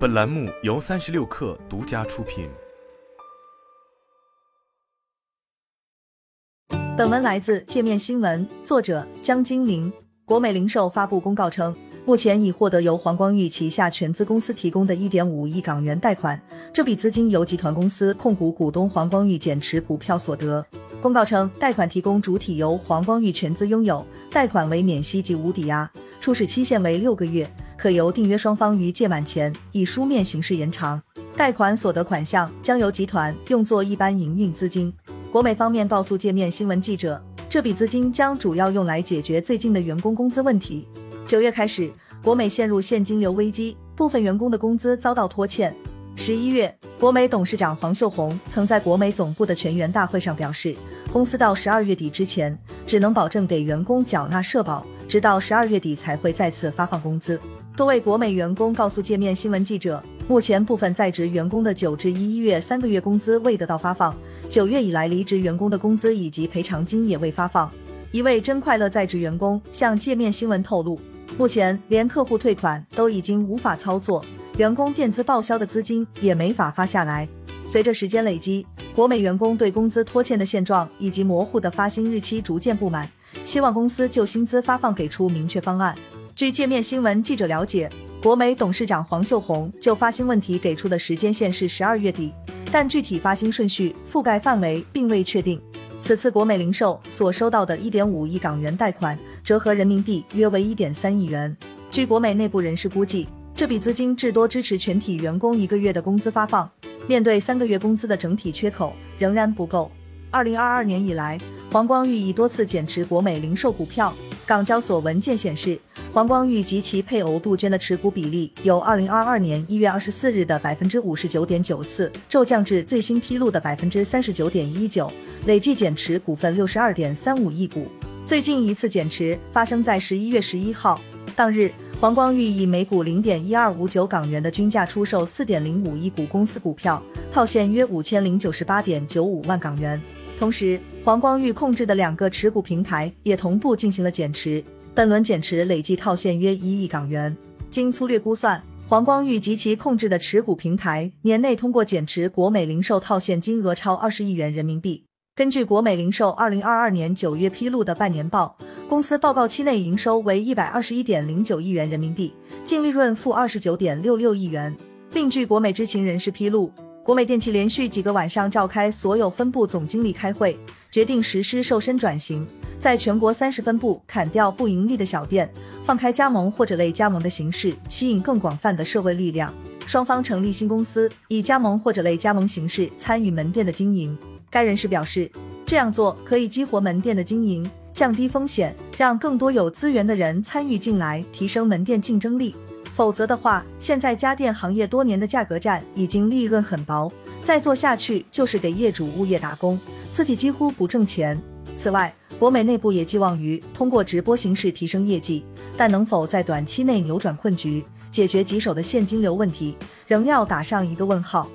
本栏目由三十六氪独家出品。本文来自界面新闻，作者江金玲。国美零售发布公告称，目前已获得由黄光裕旗下全资公司提供的一点五亿港元贷款，这笔资金由集团公司控股股东黄光裕减持股票所得。公告称，贷款提供主体由黄光裕全资拥有，贷款为免息及无抵押，初始期限为六个月，可由订约双方于届满前以书面形式延长。贷款所得款项将由集团用作一般营运资金。国美方面告诉界面新闻记者，这笔资金将主要用来解决最近的员工工资问题。九月开始，国美陷入现金流危机，部分员工的工资遭到拖欠。十一月，国美董事长黄秀红曾在国美总部的全员大会上表示，公司到十二月底之前只能保证给员工缴纳社保，直到十二月底才会再次发放工资。多位国美员工告诉界面新闻记者，目前部分在职员工的九至一月三个月工资未得到发放。九月以来，离职员工的工资以及赔偿金也未发放。一位真快乐在职员工向界面新闻透露，目前连客户退款都已经无法操作，员工垫资报销的资金也没法发下来。随着时间累积，国美员工对工资拖欠的现状以及模糊的发薪日期逐渐不满，希望公司就薪资发放给出明确方案。据界面新闻记者了解，国美董事长黄秀红就发薪问题给出的时间线是十二月底。但具体发薪顺序、覆盖范围并未确定。此次国美零售所收到的一点五亿港元贷款，折合人民币约为一点三亿元。据国美内部人士估计，这笔资金至多支持全体员工一个月的工资发放。面对三个月工资的整体缺口，仍然不够。二零二二年以来，黄光裕已多次减持国美零售股票。港交所文件显示。黄光裕及其配偶杜鹃的持股比例由二零二二年一月二十四日的百分之五十九点九四骤降至最新披露的百分之三十九点一九，累计减持股份六十二点三五亿股。最近一次减持发生在十一月十一号，当日黄光裕以每股零点一二五九港元的均价出售四点零五亿股公司股票，套现约五千零九十八点九五万港元。同时，黄光裕控制的两个持股平台也同步进行了减持。本轮减持累计套现约一亿港元。经粗略估算，黄光裕及其控制的持股平台年内通过减持国美零售套现金额超二十亿元人民币。根据国美零售二零二二年九月披露的半年报，公司报告期内营收为一百二十一点零九亿元人民币，净利润负二十九点六六亿元。另据国美知情人士披露，国美电器连续几个晚上召开所有分部总经理开会，决定实施瘦身转型。在全国三十分部砍掉不盈利的小店，放开加盟或者类加盟的形式，吸引更广泛的社会力量。双方成立新公司，以加盟或者类加盟形式参与门店的经营。该人士表示，这样做可以激活门店的经营，降低风险，让更多有资源的人参与进来，提升门店竞争力。否则的话，现在家电行业多年的价格战已经利润很薄，再做下去就是给业主物业打工，自己几乎不挣钱。此外，国美内部也寄望于通过直播形式提升业绩，但能否在短期内扭转困局、解决棘手的现金流问题，仍要打上一个问号。